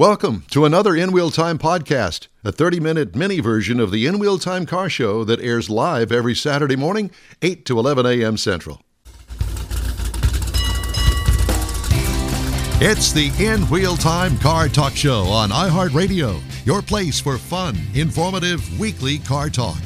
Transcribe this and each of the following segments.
Welcome to another In Wheel Time podcast, a 30 minute mini version of the In Wheel Time car show that airs live every Saturday morning, 8 to 11 a.m. Central. It's the In Wheel Time Car Talk Show on iHeartRadio, your place for fun, informative weekly car talk.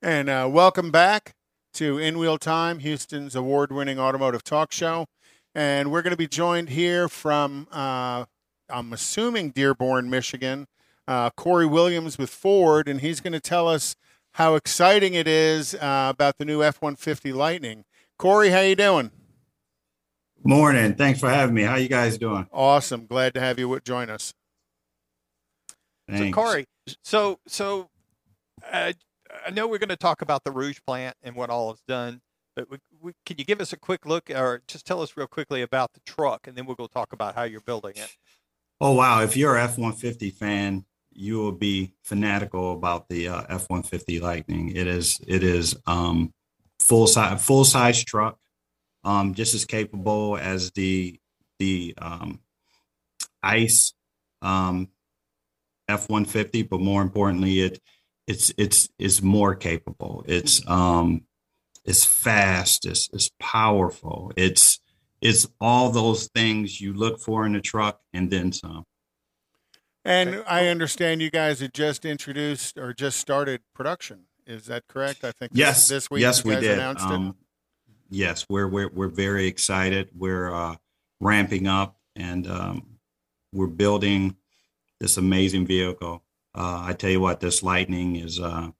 And uh, welcome back to In Wheel Time, Houston's award winning automotive talk show. And we're going to be joined here from, uh, I'm assuming, Dearborn, Michigan, uh, Corey Williams with Ford. And he's going to tell us how exciting it is uh, about the new F 150 Lightning. Corey, how you doing? Morning. Thanks for having me. How you guys doing? Awesome. Glad to have you join us. Thanks. So Corey, so so uh, I know we're going to talk about the Rouge plant and what all it's done, but we, we, can you give us a quick look, or just tell us real quickly about the truck, and then we'll go talk about how you're building it. Oh wow! If you're a F-150 fan, you will be fanatical about the uh, F-150 Lightning. It is it is um, full size full size truck, um, just as capable as the the um, ICE um, F-150, but more importantly, it it's it's it's more capable. It's um it's fast, it's it's powerful. It's it's all those things you look for in a truck and then some. And I understand you guys had just introduced or just started production. Is that correct? I think yes, this week. Yes, we did. Announced um, it. Yes, we're we're we're very excited. We're uh, ramping up and um, we're building this amazing vehicle. Uh, I tell you what, this Lightning is uh,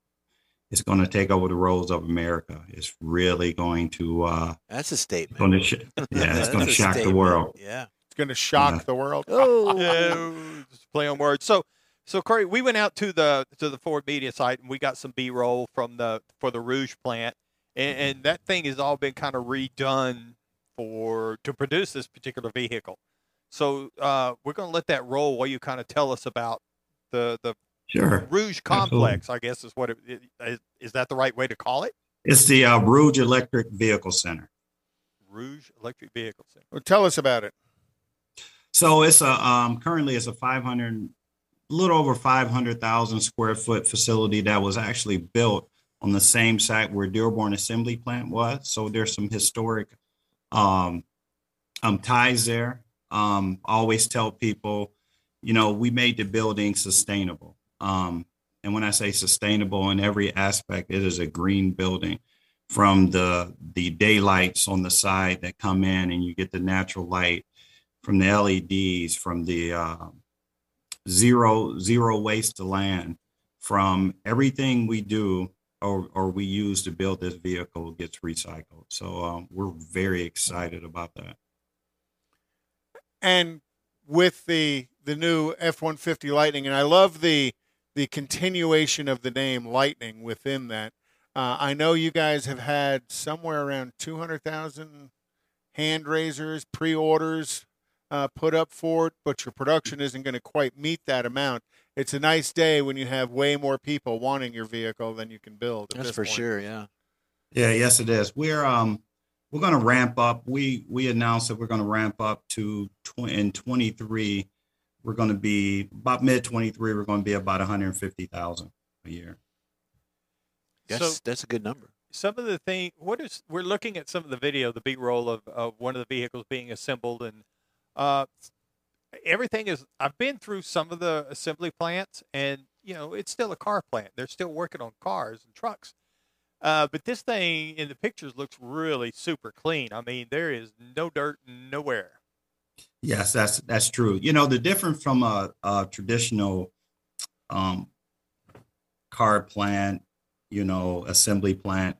it's going to take over the roads of America. It's really going to. Uh, That's a statement. Going to sh- yeah, it's going to That's a shock the world. Yeah. It's going to shock Yeah. the world. Oh. Yeah, play on words. So, so Corey, we went out to the to the Ford media site and we got some B roll from the for the Rouge plant, and, and that thing has all been kind of redone for to produce this particular vehicle. So uh, we're going to let that roll while you kind of tell us about the the Sure. Rouge complex. I guess is what it, it is. Is that the right way to call it? It's the uh, Rouge Electric Vehicle Center. Rouge Electric Vehicle Center. Well, tell us about it. So it's a um, currently it's a 500, a little over 500,000 square foot facility that was actually built on the same site where Dearborn Assembly Plant was. So there's some historic um, um, ties there. Um, always tell people, you know, we made the building sustainable. Um, and when I say sustainable in every aspect, it is a green building from the the daylights on the side that come in and you get the natural light from the LEDs, from the uh, zero zero waste to land, from everything we do or, or we use to build this vehicle gets recycled. So um, we're very excited about that. And with the the new F one fifty Lightning, and I love the the continuation of the name Lightning within that. Uh, I know you guys have had somewhere around two hundred thousand hand raisers, pre orders uh, put up for it, but your production isn't going to quite meet that amount. It's a nice day when you have way more people wanting your vehicle than you can build. That's for point. sure. Yeah. Yeah, yes, it is. We're um we're going to ramp up. We we announced that we're going to ramp up to tw- in 23. We're going to be about mid 23. We're going to be about 150,000 a year. That's So- that's a good number. some of the thing what is we're looking at some of the video the b roll of, of one of the vehicles being assembled and uh everything is i've been through some of the assembly plants and you know it's still a car plant they're still working on cars and trucks uh, but this thing in the pictures looks really super clean i mean there is no dirt nowhere Yes, that's that's true. You know, the difference from a, a traditional um, car plant, you know, assembly plant,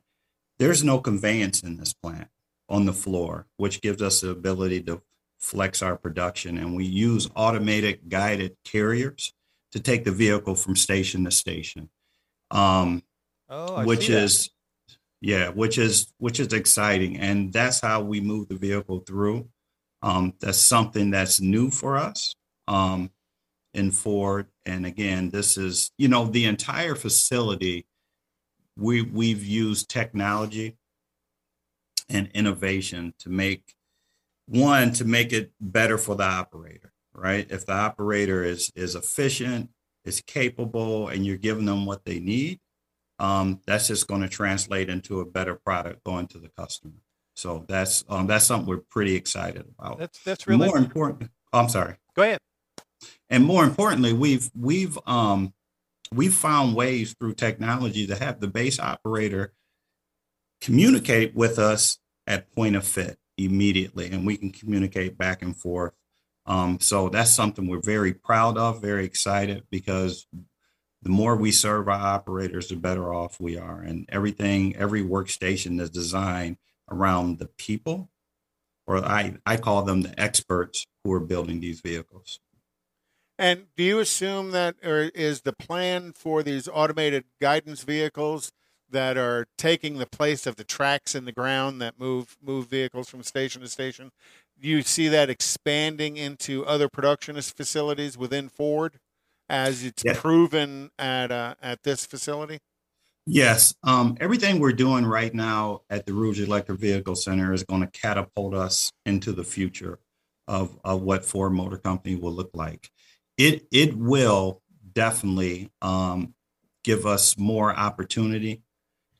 there's no conveyance in this plant on the floor, which gives us the ability to flex our production. And we use automated guided carriers to take the vehicle from station to station. Um, oh which is yeah which is which is exciting and that's how we move the vehicle through um, that's something that's new for us um, in ford and again this is you know the entire facility we we've used technology and innovation to make one to make it better for the operator right? If the operator is is efficient, is capable, and you're giving them what they need, um, that's just going to translate into a better product going to the customer. So that's um, that's something we're pretty excited about. That's that's really more important. Oh, I'm sorry. Go ahead. And more importantly, we've we've um, we've found ways through technology to have the base operator communicate with us at point of fit immediately, and we can communicate back and forth. Um, so that's something we're very proud of, very excited because the more we serve our operators, the better off we are. And everything, every workstation is designed around the people, or I, I call them the experts who are building these vehicles. And do you assume that, or is the plan for these automated guidance vehicles that are taking the place of the tracks in the ground that move move vehicles from station to station? Do you see that expanding into other production facilities within Ford, as it's proven at uh, at this facility? Yes, um, everything we're doing right now at the Rouge Electric Vehicle Center is going to catapult us into the future of, of what Ford Motor Company will look like. It it will definitely um, give us more opportunity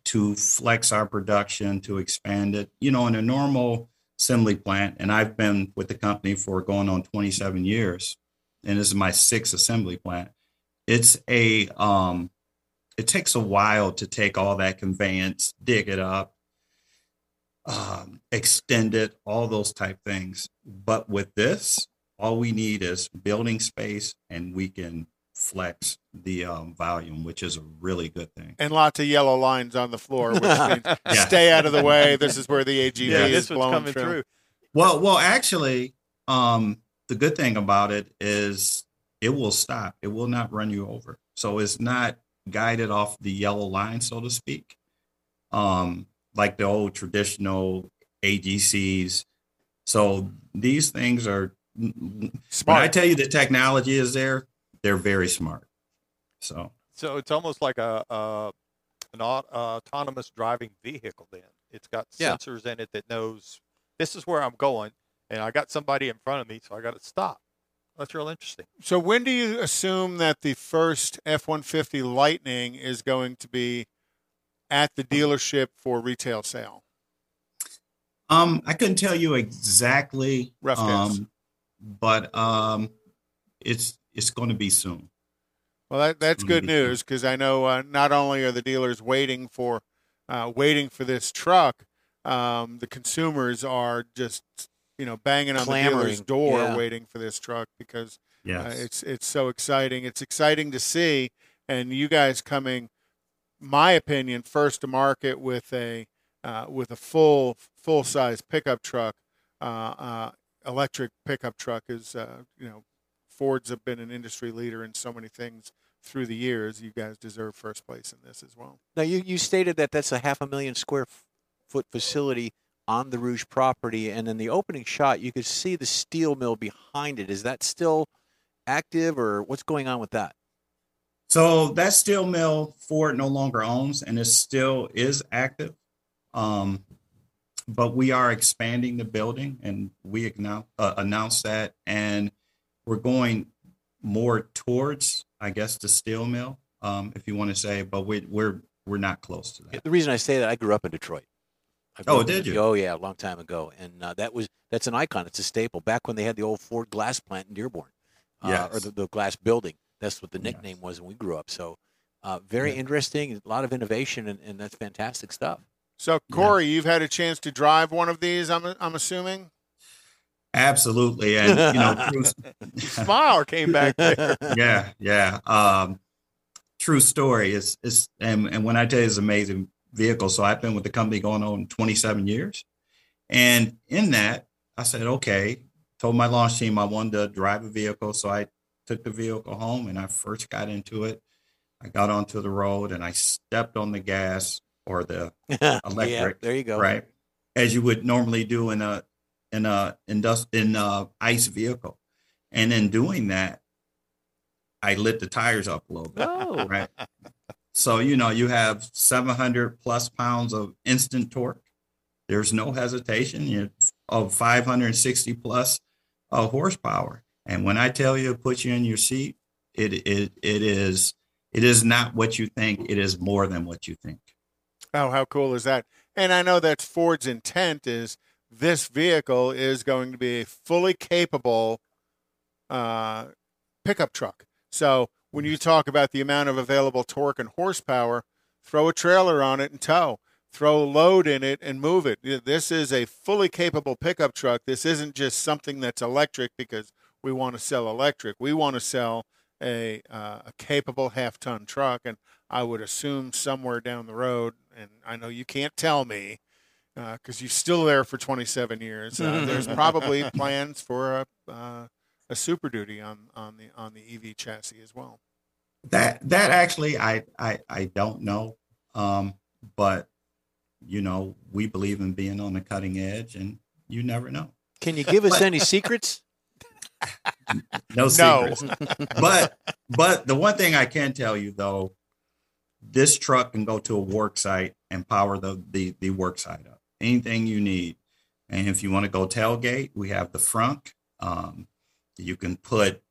to flex our production, to expand it. You know, in a normal assembly plant, and I've been with the company for going on 27 years, and this is my sixth assembly plant. It's a um, it takes a while to take all that conveyance, dig it up, um, extend it, all those type things. But with this, all we need is building space, and we can flex the um, volume, which is a really good thing. And lots of yellow lines on the floor, which means stay out of the way. This is where the AGV Yeah, is this was blowing coming through. through. Well, well, actually, um, the good thing about it is it will stop. It will not run you over. So it's not guided off the yellow line, so to speak. Um, like the old traditional AGCs. So these things are when I tell you the technology is there, they're very smart. So So it's almost like a, a an au- uh, autonomous driving vehicle. Then it's got Yeah. sensors in it that knows this is where I'm going, and I got somebody in front of me, so I got to stop. That's real interesting. So when do you assume that the first F-150 Lightning is going to be at the dealership for retail sale? Um, I couldn't tell you exactly, Rough guess. um, but um, it's it's going to be soon. Well, that, that's good news because I know uh, not only are the dealers waiting for uh, waiting for this truck, um, the consumers are just you know banging on the dealer's door yeah. waiting for this truck because Yes, Uh, it's it's so exciting. It's exciting to see, and you guys coming, my opinion, first to market with a uh, with a full full size pickup truck, uh, uh, electric pickup truck is uh, you know, Fords have been an industry leader in so many things through the years. You guys deserve first place in this as well. Now, you, you stated that that's a half a million square f- foot facility on the Rouge property, and in the opening shot, you could see the steel mill behind it. Is that still active, or what's going on with that? so that steel mill Ford no longer owns, and it still is active. Um, but we are expanding the building, and we annou- uh, announced that, and we're going more towards, I guess, the steel mill, um, if you want to say. But we, we're we're not close to that. The reason I say that, I grew up in Detroit. I grew Oh, did you? Oh, yeah, a long time ago, and uh, that was that's an icon. It's a staple. Back when they had the old Ford glass plant in Dearborn, uh, or the, the glass building. That's what the Yes. nickname was when we grew up. So, uh, very Yeah. interesting. A lot of innovation, and, and that's fantastic stuff. So Corey, you've had a chance to drive one of these. I'm I'm assuming. Absolutely, and you know, true, Smile came back there. yeah, yeah. Um, true story. It's it's and and when I tell you it's amazing vehicle, so I've been with the company going on 27 years, and in that I said, okay, told my launch team I wanted to drive a vehicle, so I took the vehicle home and I first got into it. I got onto the road and I stepped on the gas or the yeah, Electric, there you go. right? As you would normally do in a in a indust in a ice vehicle. And in doing that i lit the tires up a little bit Oh, right so you know you have 700 plus pounds of instant torque there's no hesitation of 560 plus uh, horsepower And when I tell you, put you in your seat, it it it is it is not what you think. It is more than what you think. Oh, how cool is that? And I know that Ford's intent is this vehicle is going to be a fully capable uh, pickup truck. So when you talk about the amount of available torque and horsepower, throw a trailer on it and tow, throw a load in it and move it. This is a fully capable pickup truck. This isn't just something that's electric because we want to sell electric. We want to sell a, uh, a capable half ton truck. And I would assume somewhere down the road, and I know you can't tell me because uh, you're still there for 27 years. Uh, there's probably plans for a, uh, a Super Duty on, on the on the EV chassis as well. That that actually I I, I don't know, um, but you know we believe in being on the cutting edge, and you never know. Can you give us any secrets? no secrets. No. but but the one thing I can tell you though, this truck can go to a work site and power the the, the work site up. Anything you need. And if you want to go tailgate, we have the front. Um, you can put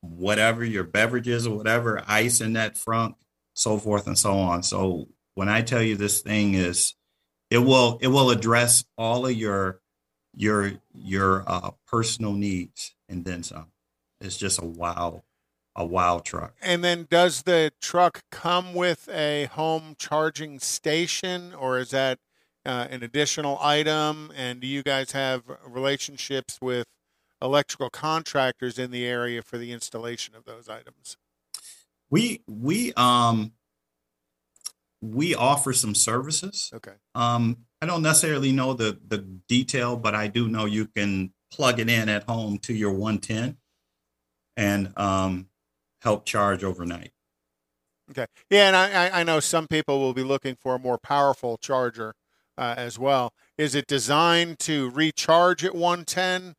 whatever your beverages or whatever ice in that front, so forth and so on. So when I tell you this thing is, it will it will address all of your your your uh, personal needs and then some. It's just a wow, a wow truck. And then does the truck come with a home charging station, or is that uh, an additional item? And do you guys have relationships with electrical contractors in the area for the installation of those items? We we um we offer some services. Okay. Um, I don't necessarily know the the detail, but I do know you can plug it in at home to your 110 and um, help charge overnight. Okay. Yeah, and I, I know some people will be looking for a more powerful charger uh, as well. Is it designed to recharge at 110?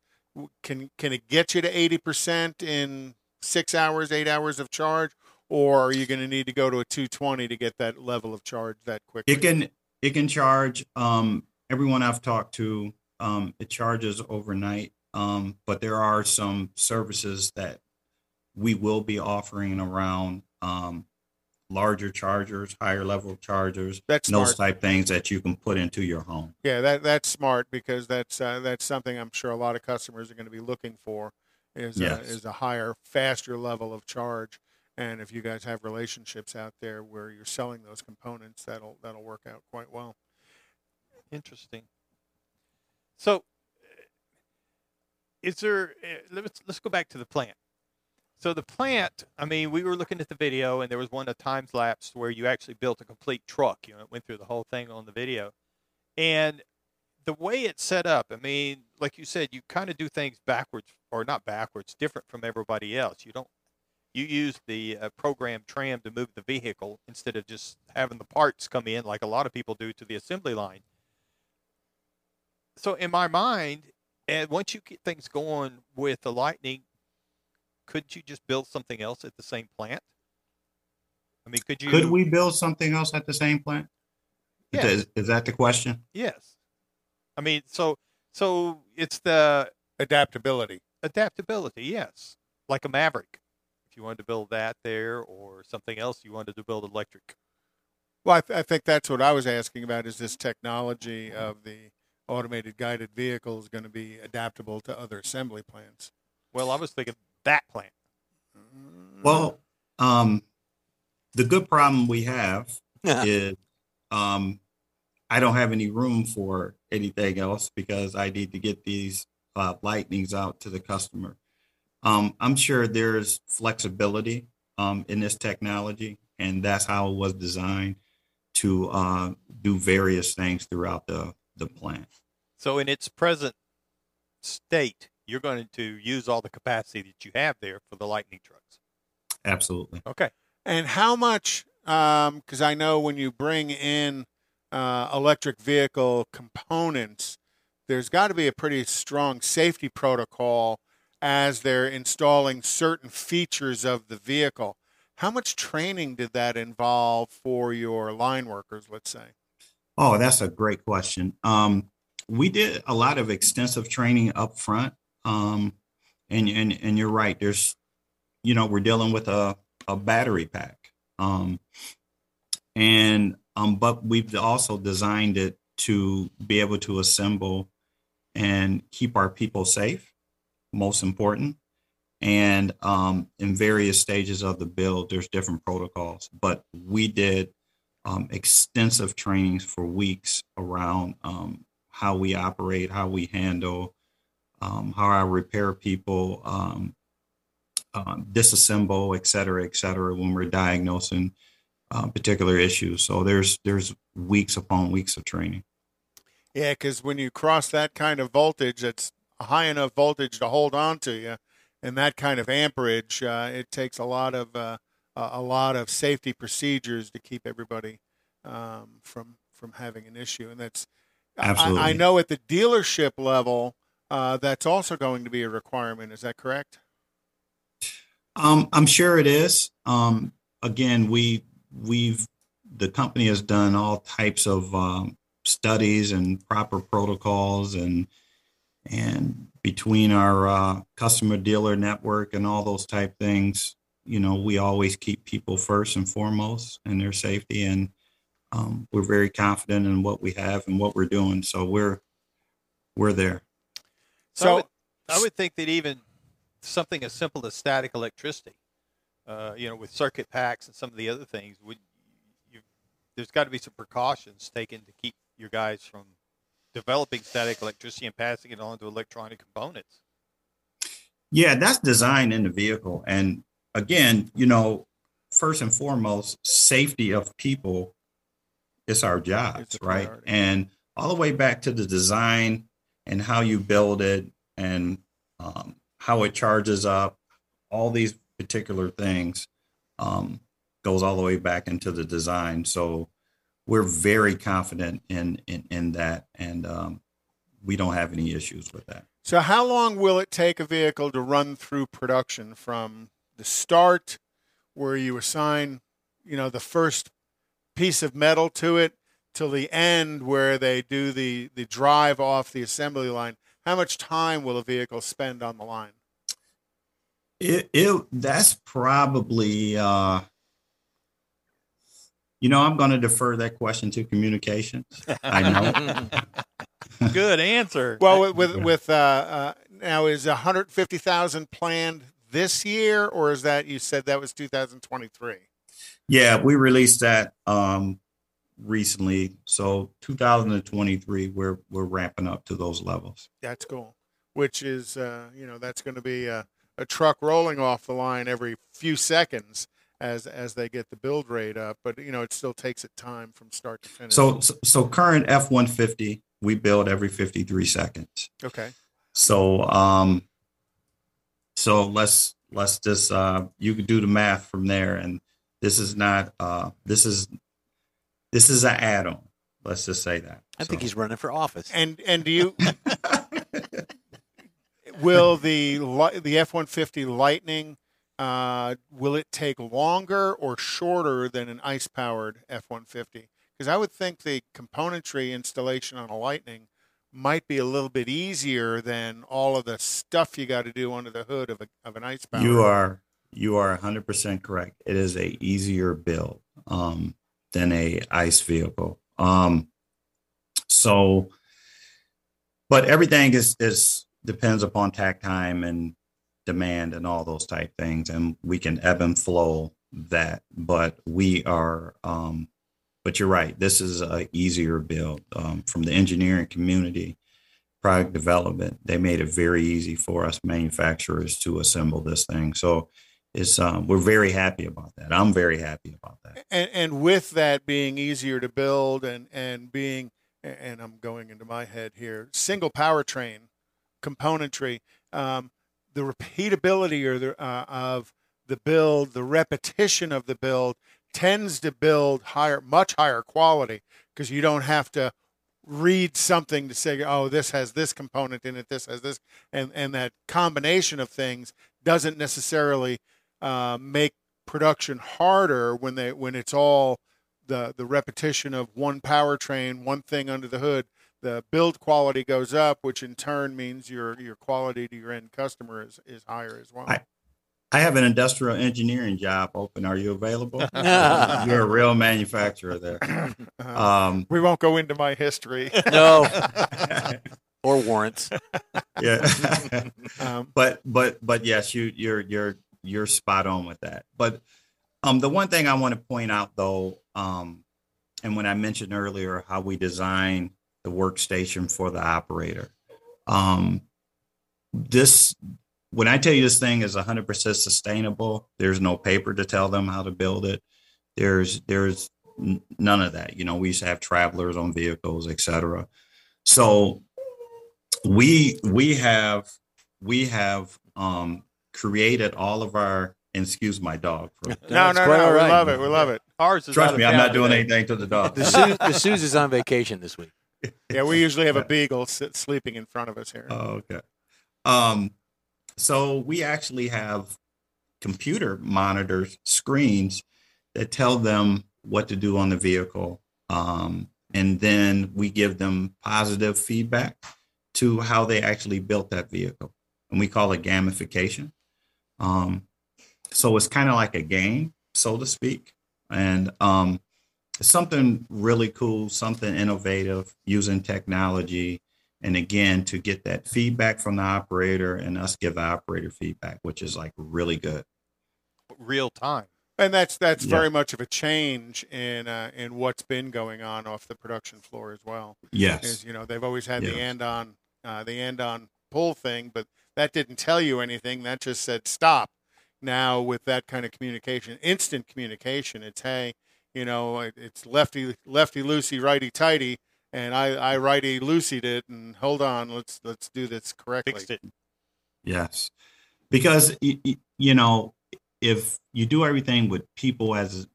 Can can it get you to 80% in six hours, eight hours of charge, or are you going to need to go to a 220 to get that level of charge that quickly? It can it can charge. Um, everyone I've talked to, um, it charges overnight. Um, but there are some services that we will be offering around um, larger chargers, higher level chargers, that's those smart. type things that you can put into your home. Yeah, that that's smart because that's uh, that's something I'm sure a lot of customers are going to be looking for is yes. a, is a higher, faster level of charge. And if you guys have relationships out there where you're selling those components, that'll that'll work out quite well. Interesting. So, is there? Eh, let's let's go back to the plant. So the plant, I mean, we were looking at the video, and there was one a times lapse where you actually built a complete truck. You know, it went through the whole thing on the video, and the way it's set up, I mean, like you said, you kind of do things backwards, or not backwards, different from everybody else. You don't you use the uh, program tram to move the vehicle instead of just having the parts come in like a lot of people do to the assembly line. So in my mind, and once you get things going with the Lightning, couldn't you just build something else at the same plant? I mean, could you? Could we build something else at the same plant? Yes. Is, is that the question? Yes. I mean, so so it's the adaptability. Adaptability, yes, like a Maverick if you wanted to build that there or something else you wanted to build electric. Well, I, th- I think that's what I was asking about is this technology of the automated guided vehicle is going to be adaptable to other assembly plants. Well, I was thinking that plant. Well, um, the good problem we have is um, I don't have any room for anything else because I need to get these uh, lightnings out to the customer. Um, I'm sure there's flexibility um, in this technology, and that's how it was designed to uh, do various things throughout the, the plant. So, in its present state, you're going to use all the capacity that you have there for the Lightning trucks. Absolutely. Okay. And how much? Because um, I know when you bring in uh, electric vehicle components, there's got to be a pretty strong safety protocol as they're installing certain features of the vehicle. How much training did that involve for your line workers, let's say? Oh, that's a great question. Um, we did a lot of extensive training up front. Um, and and and you're right. There's, you know, we're dealing with a a battery pack, um, and um, but we've also designed it to be able to assemble and keep our people safe. Most important, and um, in various stages of the build, there's different protocols. But we did um, extensive trainings for weeks around um, how we operate, how we handle um, how I repair people, um, uh, disassemble, et cetera, et cetera, when we're diagnosing uh, particular issues. So there's there's weeks upon weeks of training. Yeah, because when you cross that kind of voltage, it's a high enough voltage to hold on to you, and that kind of amperage, uh, it takes a lot of uh, a lot of safety procedures to keep everybody um, from from having an issue, and that's Absolutely. I, I know at the dealership level uh, that's also going to be a requirement. Is that correct? Um, I'm sure it is. Um, again, we we've the company has done all types of um, studies and proper protocols and and between our uh, customer dealer network and all those type things, you know, we always keep people first and foremost and their safety, and um, we're very confident in what we have and what we're doing. So we're we're there. So, I, would, I would think that even something as simple as static electricity, uh, you know, with circuit packs and some of the other things, would you, there's got to be some precautions taken to keep your guys from developing static electricity and passing it on to electronic components. Yeah, that's designed in the vehicle. And again, you know, first and foremost, safety of people is our jobs, right? And all the way back to the design and how you build it and um, how it charges up, all these particular things um, goes all the way back into the design. So we're very confident in in, in that, and um, we don't have any issues with that. So how long will it take a vehicle to run through production from the start, where you assign, you know, the first piece of metal to it, till the end where they do the, the drive off the assembly line, how much time will a vehicle spend on the line? It, it that's probably uh, you know I'm going to defer that question to communications. I know. Good answer. Well, with with, with uh, uh, now is 150,000 planned this year, or is that you said that was 2023? Yeah, we released that um, recently. So 2023, we're we're ramping up to those levels. That's cool. Which is, uh, you know, that's going to be a, a truck rolling off the line every few seconds as as they get the build rate up. But you know, it still takes it time from start to finish. So so, so current F150, we build every 53 seconds. Okay. So um, so let's let's just uh, you can do the math from there and this is not uh, this is this is an add-on. Let's just say that. I so. think he's running for office. And and do you will the the F one fifty Lightning uh, will it take longer or shorter than an ice powered F one fifty? Because I would think the componentry installation on a Lightning might be a little bit easier than all of the stuff you got to do under the hood of a, of an ice powered. You are you are 100% correct. It is a easier build. Um, than a ICE vehicle. Um, so, but everything is is depends upon takt time and demand and all those type things, and we can ebb and flow that. But we are, um, but you're right. This is a easier build um, from the engineering community, product development. They made it very easy for us manufacturers to assemble this thing. So is um, we're very happy about that. I'm very happy about that. And, and with that being easier to build and and being and I'm going into my head here, single powertrain componentry, um, the repeatability or the, uh, of the build, the repetition of the build tends to build higher, much higher quality because you don't have to read something to say, oh, this has this component in it, this has this, and and that combination of things doesn't necessarily uh, make production harder when they when it's all the the repetition of one powertrain, one thing under the hood. the build quality goes up, which in turn means your your quality to your end customer is, is higher as well. I- I have an industrial engineering job open. Are you available? You're a real manufacturer there. Uh, Um, we won't go into my history. No. or warrants. yeah. Um, but but but yes, you you're you're you're spot on with that. But um, the one thing I want to point out though, um, and when I mentioned earlier how we design the workstation for the operator, um, this when I tell you this thing is 100% sustainable, there's no paper to tell them how to build it. There's there's none of that. You know, we used to have travelers on vehicles, etc. So we we have we have um, created all of our and excuse my dog for no, That's no, no. all We love it. We love it. Ours is trust me i'm not doing today. anything to the dog The Suze, the Suze is on vacation this week. Yeah, we usually have a beagle sit, sleeping in front of us here. oh, okay um so we actually have computer monitors screens that tell them what to do on the vehicle um and then we give them positive feedback to how they actually built that vehicle and we call it gamification um so it's kind of like a game so to speak and um something really cool something innovative using technology and again to get that feedback from the operator and us give the operator feedback which is like really good real time. And that's that's Yeah. very much of a change in uh, in what's been going on off the production floor as well. yes Is you know they've always had the Yes. andon uh, the andon pull thing, but that didn't tell you anything. That just said stop. Now with that kind of communication, instant communication, it's hey, you know, it's lefty lefty loosey righty tighty, and I I righty loosied it, and hold on, let's let's do this correctly. Fixed it. Yes, because y- y- you know if you do everything with people as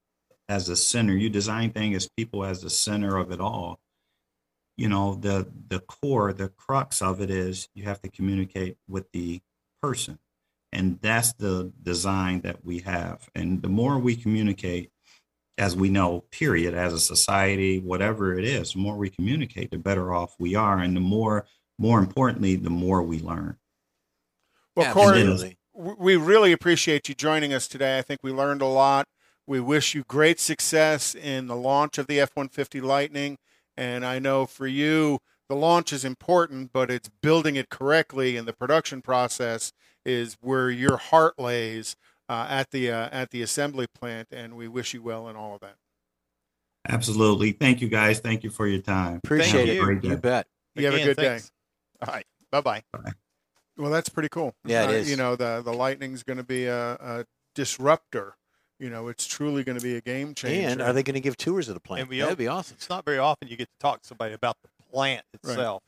as the center, you design things as people as the center of it all. You know the the core, the crux of it is you have to communicate with the person, and that's the design that we have. And the more we communicate, as we know, period, as a society, whatever it is, the more we communicate, the better off we are, and the more, more importantly, the more we learn. Well, Corey, we really appreciate you joining us today. I think we learned a lot. We wish you great success in the launch of the F 150 Lightning. And I know for you, the launch is important, but it's building it correctly and the production process is where your heart lays uh, at the uh, at the assembly plant. And we wish you well in all of that. Absolutely. Thank you guys. Thank you for your time. Appreciate Have it. a You bet. You have a Again, good day. thanks. All right. Bye bye. Well, that's pretty cool. Yeah, it Uh, is. You know, the the Lightning's going to be a, a disruptor. You know, it's truly going to be a game changer. And are they going to give tours of the plant? And we That'd be awesome. It's not very often you get to talk to somebody about the plant itself. Right. itself.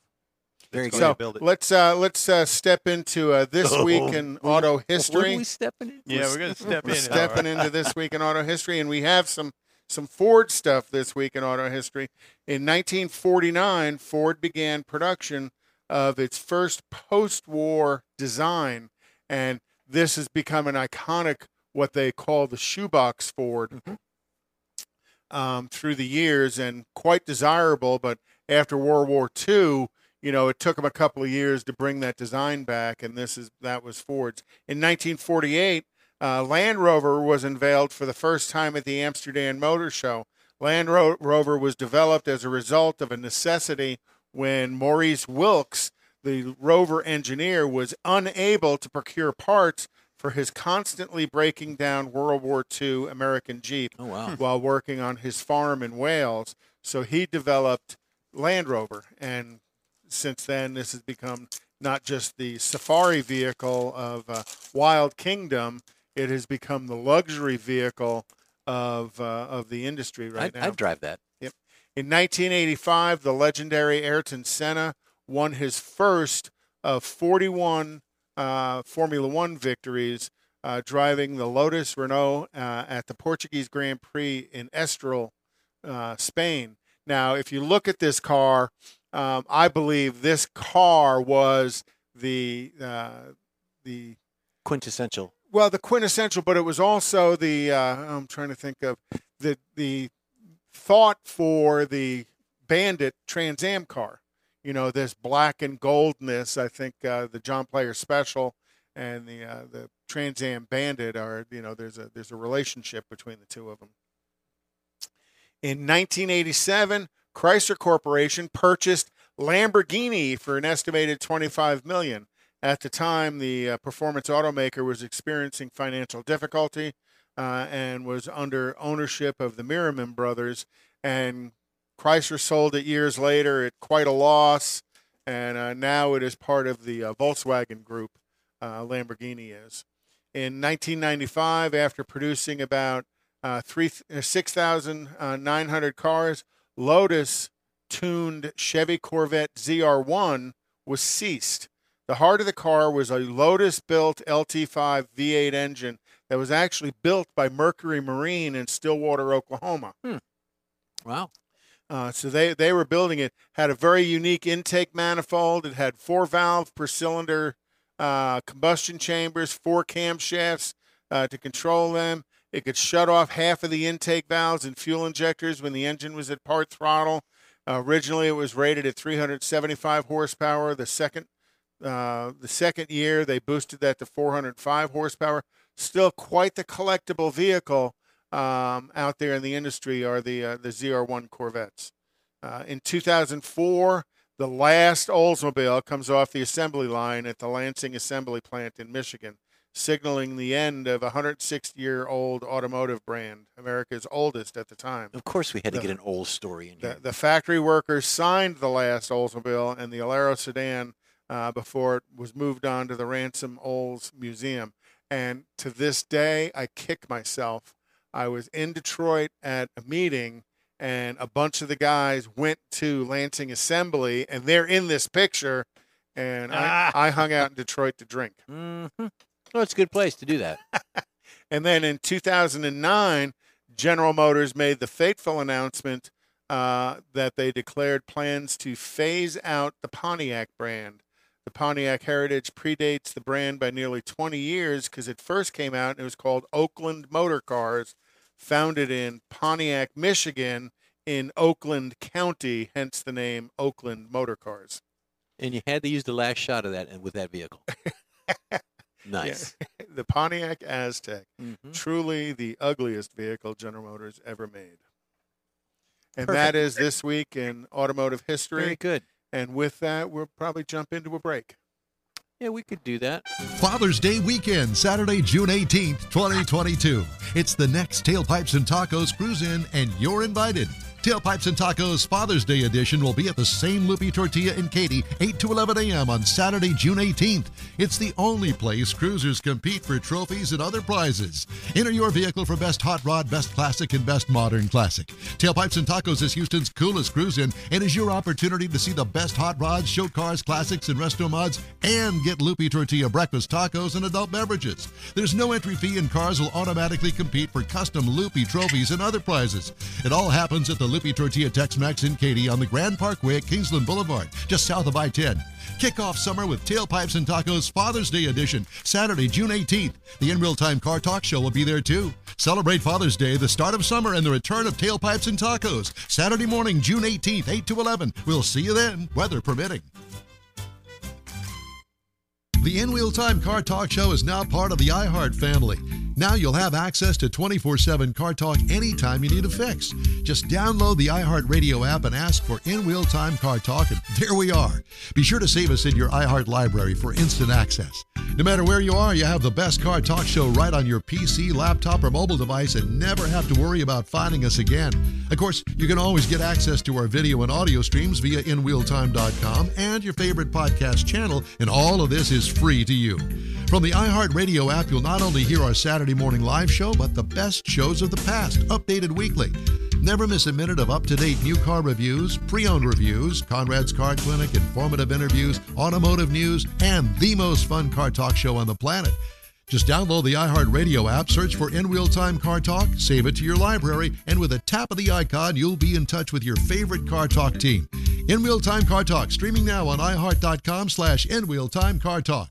Very That's good. So it. let's uh, let's uh, step into uh, this week in auto What are history. we stepping in? Yeah, we're going to step We're in. stepping into this week in auto history, and we have some some Ford stuff this week in auto history. In 1949, Ford began production of its first post-war design, and this has become an iconic what they call the shoebox Ford um, through the years, and quite desirable. But after World War II, you know, it took them a couple of years to bring that design back, and this is that was Ford's. In 1948, uh, Land Rover was unveiled for the first time at the Amsterdam Motor Show. Land Ro- Rover was developed as a result of a necessity when Maurice Wilks, the Rover engineer, was unable to procure parts for his constantly breaking down World War II American Jeep Oh wow. while working on his farm in Wales. So he developed Land Rover, and since then, this has become not just the safari vehicle of uh, Wild Kingdom; it has become the luxury vehicle of uh, of the industry right I'd, now. I'd drive that. Yep. In 1985, the legendary Ayrton Senna won his first of 41 uh, Formula One victories, uh, driving the Lotus Renault uh, at the Portuguese Grand Prix in Estoril, uh, Spain. Now, if you look at this car, um, I believe this car was the uh, the Quintessential. well, the quintessential, but it was also the uh, I'm trying to think of the the thought for the Bandit Trans Am car. You know, this black and goldness. I think uh, the John Player Special and the uh, the Trans Am Bandit are, you know, there's a there's a relationship between the two of them. In 1987, Chrysler Corporation purchased Lamborghini for an estimated 25 million. At the time, the uh, performance automaker was experiencing financial difficulty uh, and was under ownership of the Mirman brothers. And Chrysler sold it years later at quite a loss, and uh, now it is part of the uh, Volkswagen Group. Uh, Lamborghini is. In 1995, after producing about uh, uh, 6,900 cars, Lotus tuned Chevy Corvette ZR1 was ceased. The heart of the car was a Lotus built LT5 V8 engine that was actually built by Mercury Marine in Stillwater, Oklahoma. Hmm. Wow. Uh, so they, they were building it. Had a very unique intake manifold. It had four valve per cylinder uh, combustion chambers, four camshafts uh, to control them. It could shut off half of the intake valves and fuel injectors when the engine was at part throttle. Originally, it was rated at 375 horsepower. The second uh, the second year, they boosted that to 405 horsepower. Still quite the collectible vehicle um, out there in the industry are the uh, the ZR1 Corvettes. Uh, in 2004, the last Oldsmobile comes off the assembly line at the Lansing Assembly Plant in Michigan, signaling the end of a 106 year old automotive brand, America's oldest at the time. Of course, we had to get an old story in here. The, the factory workers signed the last Oldsmobile and the Alero sedan uh, before it was moved on to the Ransom Olds Museum. And to this day, I kick myself. I was in Detroit at a meeting, and a bunch of the guys went to Lansing Assembly, and they're in this picture. And I, Ah. I hung out in Detroit to drink. hmm Well, it's a good place to do that. And then in 2009, General Motors made the fateful announcement uh, that they declared plans to phase out the Pontiac brand. The Pontiac heritage predates the brand by nearly 20 years because it first came out and it was called Oakland Motor Cars, founded in Pontiac, Michigan, in Oakland County, hence the name Oakland Motor Cars. And you had to use the last shot of that and with that vehicle. nice. the Pontiac Aztek. Mhm. truly the ugliest vehicle General Motors ever made. And Perfect. that is this week in automotive history. Very good. And with that, we'll probably jump into a break. Yeah, we could do that. Father's Day weekend, Saturday, June 18th, 2022. It's the next Tailpipes and Tacos Cruise In, and you're invited. Tailpipes and Tacos Father's Day edition will be at the same Loopy Tortilla in Katy, 8 to 11 a.m. on Saturday, June 18th. It's the only place cruisers compete for trophies and other prizes. Enter your vehicle for Best Hot Rod, Best Classic, and Best Modern Classic. Tailpipes and Tacos is Houston's coolest cruise in and is your opportunity to see the best hot rods, show cars, classics, and resto mods, and get Loopy Tortilla breakfast tacos and adult beverages. There's no entry fee, and cars will automatically compete for custom Loopy trophies and other prizes. It all happens at the Loopy Tortilla Tex Mex in Katy on the Grand Parkway at Kingsland Boulevard, just south of I 10. Kick off summer with Tailpipes and Tacos Father's Day edition, Saturday, June 18th. The In Wheel Time Car Talk Show will be there too. Celebrate Father's Day, the start of summer, and the return of Tailpipes and Tacos. Saturday morning, June 18th, 8 to 11. We'll see you then, weather permitting. The In Wheel Time Car Talk Show is now part of the iHeart family. Now you'll have access to 24 7 car talk anytime you need a fix. Just download the iHeart Radio app and ask for In Wheel Time Car Talk, and there we are. Be sure to save us in your iHeart library for instant access. No matter where you are, you have the best car talk show right on your PC, laptop, or mobile device and never have to worry about finding us again. Of course, you can always get access to our video and audio streams via InWheelTime.com and your favorite podcast channel, and all of this is free to you. From the iHeartRadio app, you'll not only hear our Saturday morning live show, but the best shows of the past, updated weekly. Never miss a minute of up to date new car reviews, pre owned reviews, Conrad's Car Clinic, informative interviews, automotive news, and the most fun car talk show on the planet. Just download the iHeartRadio app, search for In Wheel Time Car Talk, save it to your library, and with a tap of the icon, you'll be in touch with your favorite Car Talk team. In Wheel Time Car Talk, streaming now on iHeart.com slash In Wheel Time Car Talk.